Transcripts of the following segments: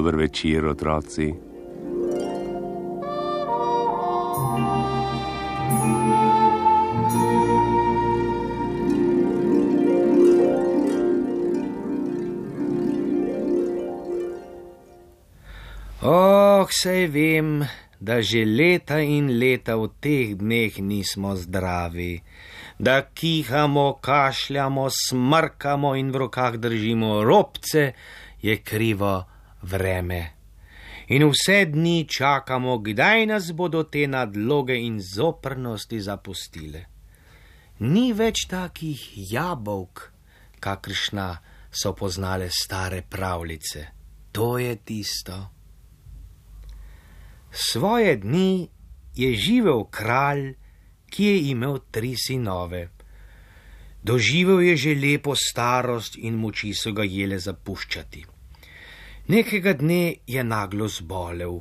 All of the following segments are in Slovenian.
Dober večer, otroci. Oh, sej vem, da že leta in leta v teh dneh nismo zdravi, da kihamo, kašljamo, smrkamo in v rokah držimo robce, je krivo vreme. In vse dni čakamo, kdaj nas bodo te nadloge in zoprnosti zapustile. Ni več takih jabolk, kakršna so poznale stare pravljice. To je tisto. Svoje dni je živel kralj, ki je imel tri sinove. Doživel je že lepo starost in moči so ga jele zapuščati. Nekega dne je naglo zbolel.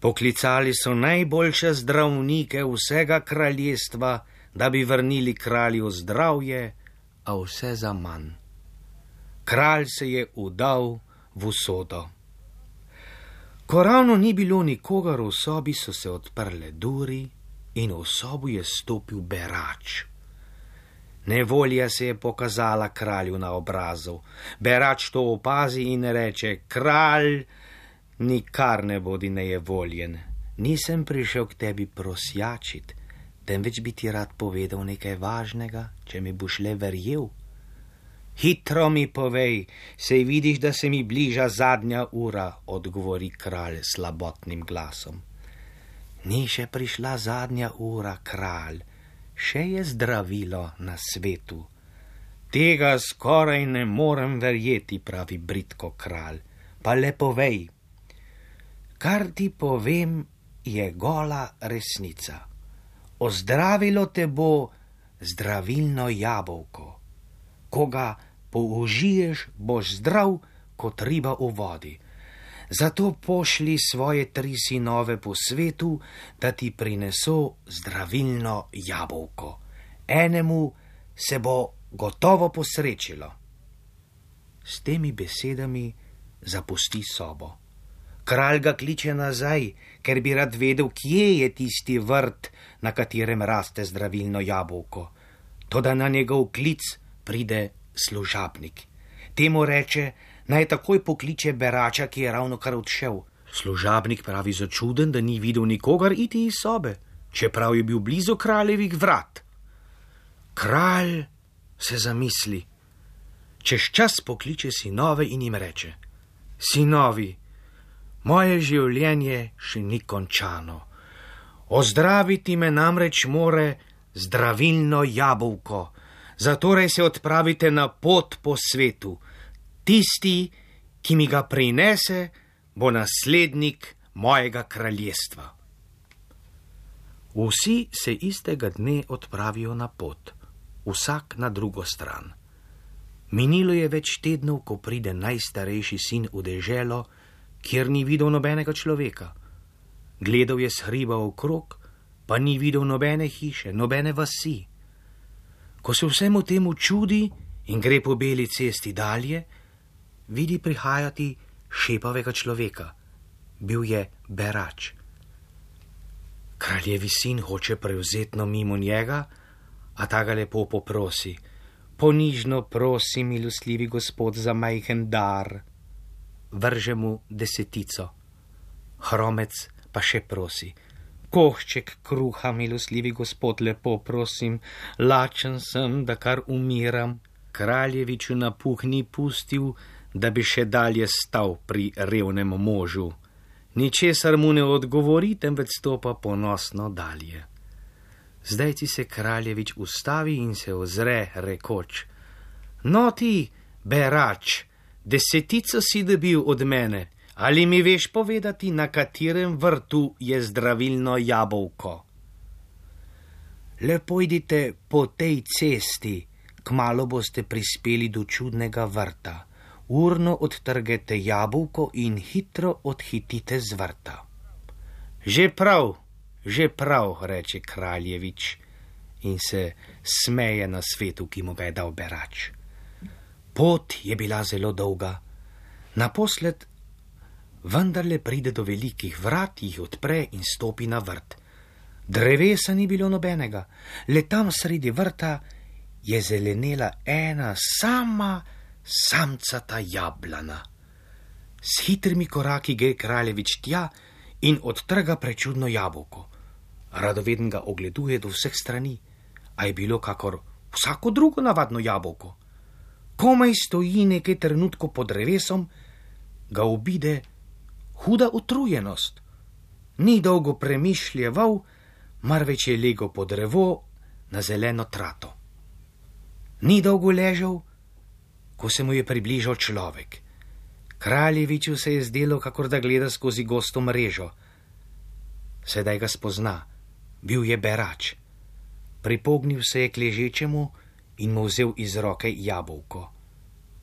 Poklicali so najboljše zdravnike vsega kraljestva, da bi vrnili kralju zdravje, a vse za manj. Kralj se je udal v usodo. Ko ravno ni bilo nikogar v sobi, so se odprle duri in v sobo je stopil berač. Nevolja se je pokazala kralju na obrazu. Berač to opazi in reče: Kralj, nikar ne bodi nejevoljen. Nisem prišel k tebi prosjačit, temveč bi ti rad povedal nekaj važnega, če mi boš le verjel. Hitro mi povej, sej vidiš, da se mi bliža zadnja ura, odgovori kralj slabotnim glasom. Ni še prišla zadnja ura, kralj še je zdravilo na svetu. Tega skoraj ne morem verjeti, pravi britko kralj, pa le povej. Kar ti povem, je gola resnica. Ozdravilo te bo zdravilno jabolko. Ko ga použiješ, boš zdrav kot riba v vodi. Zato pošli svoje tri sinove po svetu, da ti prineso zdravilno jabolko. Enemu se bo gotovo posrečilo. S temi besedami zapusti sobo. Kralj ga kliče nazaj, ker bi rad vedel, kje je tisti vrt, na katerem raste zdravilno jabolko. Toda na njegov klic pride služabnik. Temu reče, naj takoj pokliče berača, ki je ravno kar odšel. Služabnik pravi začuden, da ni videl nikogar iti iz sobe, čeprav je bil blizu kraljevih vrat. Kralj se zamisli, čez čas pokliče sinove in jim reče: Sinovi, moje življenje še ni končano. Ozdraviti me namreč more zdravilno jabolko, zatorej se odpravite na pot po svetu. Tisti, ki mi ga prinese, bo naslednik mojega kraljestva. Vsi se istega dne odpravijo na pot, vsak na drugo stran. Minilo je več tednov, ko pride najstarejši sin v deželo, kjer ni videl nobenega človeka. Gledal je shriba okrog, pa ni videl nobene hiše, nobene vasi. Ko se vsemu temu čudi in gre po beli cesti dalje, vidi prihajati šepavega človeka. Bil je berač. Kraljevi sin hoče prevzetno mimo njega, a ta ga lepo poprosi: Ponižno prosi, milostljivi gospod, za majhen dar. Vrže mu desetico. Hromec pa še prosi: Kohček kruha, milostljivi gospod, lepo prosim, lačen sem, da kar umiram. Kraljeviču napuh ni pustil, da bi še dalje stal pri revnem možu. Ničesar mu ne odgovori, temveč stopa ponosno dalje. Zdaj ti se kraljevič ustavi in se ozre, rekoč: No ti, berač, desetico si dobil od mene, Ali mi veš povedati, na katerem vrtu je zdravilno jabolko? Le pojdite po tej cesti, kmalo boste prispeli do čudnega vrta. Urno odtrgete jabolko in hitro odhitite z vrta. Že prav, že prav, reče kraljevič in se smeje na svetu, ki mu ga je dal berač. Pot je bila zelo dolga, naposled vendarle pride do velikih vrat, jih odpre in stopi na vrt. Drevesa ni bilo nobenega, le tam sredi vrta je zelenela ena sama samcata jablana. S hitrimi koraki gre kraljevič tja in odtrga prečudno jabolko. Radoveden ga ogleduje do vseh strani, a je bilo kakor vsako drugo navadno jabolko. Komaj stoji nekaj trenutkov pod drevesom, ga obide huda utrujenost. Ni dolgo premišljeval, marveč je legel pod drevo na zeleno trato. Ni dolgo ležal, ko se mu je približal človek. Kraljeviču se je zdelo, kakor da gleda skozi gosto mrežo. Sedaj ga spozna, bil je berač. Pripognil se je k ležečemu in mu vzel iz roke jabolko.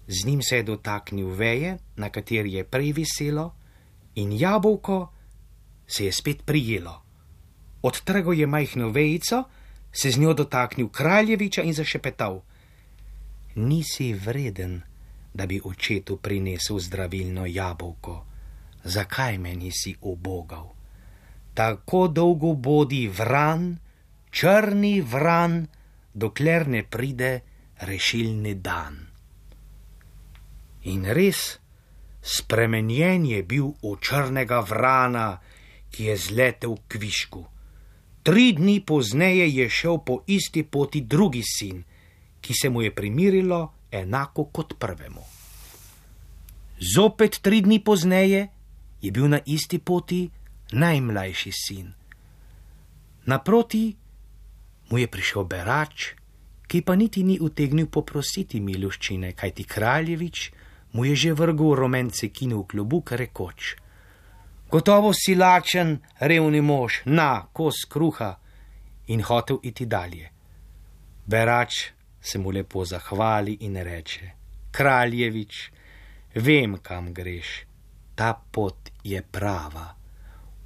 Z njim se je dotaknil veje, na kateri je prej viselo, in jabolko se je spet prijelo. Odtrgal je majhno vejico, se z njo dotaknil kraljeviča in zašepetal: Nisi vreden, da bi očetu prinesel zdravilno jabolko, zakaj me nisi obogal? Tako dolgo bodi vran, črni vran, dokler ne pride rešilni dan. In res, spremenjen je bil v črnega vrana, ki je zletel k višku. Tri dni pozneje je šel po isti poti drugi sin, ki se mu je primirilo enako kot prvemu. Zopet tri dni pozneje je bil na isti poti najmlajši sin. Naproti mu je prišel berač, ki pa niti ni utegnil poprositi miloščine, kajti kraljevič mu je že vrgel romence kinu v klobuk rekoč: Gotovo si lačen, revni mož, na kos kruha in hotel iti dalje. Berač se mu lepo zahvali in reče: Kraljevič, vem, kam greš, ta pot je prava.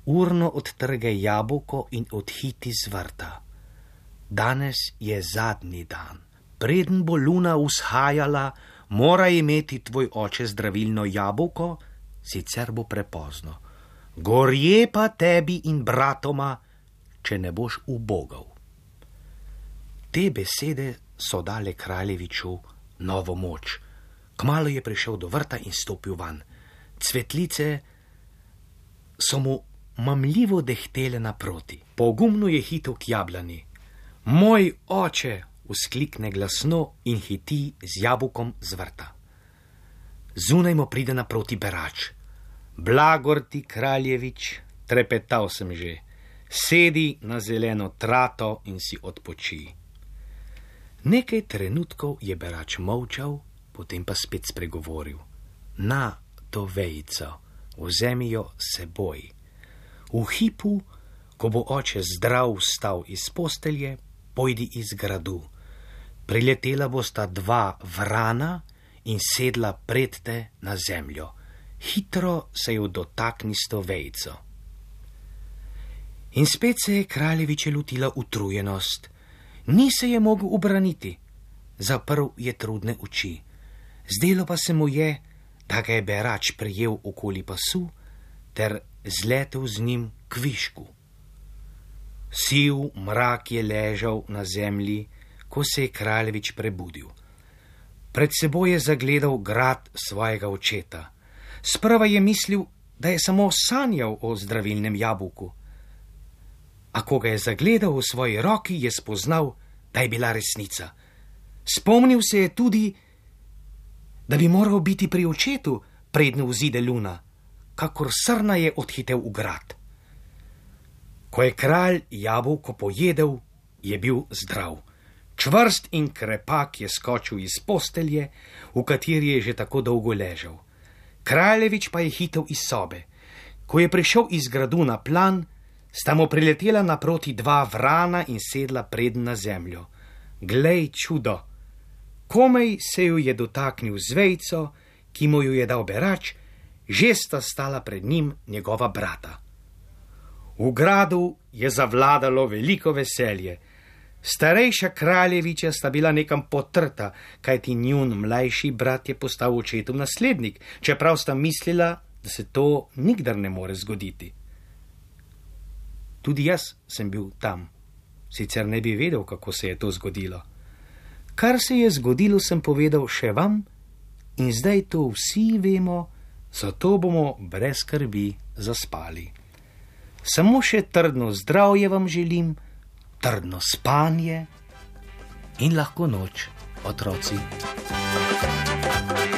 Urno odtrge jabolko in odhiti z vrta. Danes je zadnji dan. Preden bo luna vzhajala, mora imeti tvoj oče zdravilno jabolko, sicer bo prepozno. Gorje pa tebi in bratoma, če ne boš ubogal. Te besede so dale kraljeviču novo moč. Kmalo je prišel do vrta in stopil van. Cvetlice so mu mamljivo dehtele naproti. Pogumno je hitel k jablani. Moj oče, vzklikne glasno in hiti z jabolkom z vrta. Zunaj mu pride naproti berač. Blagor ti, kraljevič, trepetal sem že, sedi na zeleno trato in si odpoči. Nekaj trenutkov je berač molčal, potem pa spet spregovoril: Na to vejico, vzemi jo seboj. V hipu, ko bo oče zdrav vstal iz postelje, pojdi iz gradu priletela bosta dva vrana in sedla pred te na zemljo. Hitro se jo dotakni s to vejco. In spet se je kraljeviče lutila utrujenost, ni se je mogel obraniti, zaprl je trudne oči. Zdelo pa se mu je, da ga je berač prijel okoli pasu ter zletel z njim k višku. Siv mrak je ležal na zemlji, ko se je kraljevič prebudil. Pred seboj je zagledal grad svojega očeta. Sprva je mislil, da je samo sanjal o zdravilnem jabolku. A ko ga je zagledal v svoji roki, je spoznal, da je bila resnica. Spomnil se je tudi, da bi moral biti pri očetu, predno vzide luna, kakor srna je odhitev v grad. Ko je kralj jabolko pojedel, je bil zdrav. Čvrst in krepak je skočil iz postelje, v kateri je že tako dolgo ležal. Kraljevič pa je hitel iz sobe. Ko je prišel iz gradu na plan, sta mu priletela naproti dva vrana in sedla pred na zemljo. Glej čudo! Komej se ju je dotaknil zvejco, ki mu jo je dal berač, že sta stala pred njim njegova brata. V gradu je zavladalo veliko veselje. Starejša kraljeviča sta bila nekam potrta, kajti njun mlajši brat je postal očetov naslednik, čeprav sta mislila, da se to nikdar ne more zgoditi. Tudi jaz sem bil tam, sicer ne bi vedel, kako se je to zgodilo. Kar se je zgodilo, sem povedal še vam, in zdaj to vsi vemo, zato bomo brez skrbi zaspali. Samo še trdno zdravje vam želim, trdno spanje in lahko noč, otroci. thank you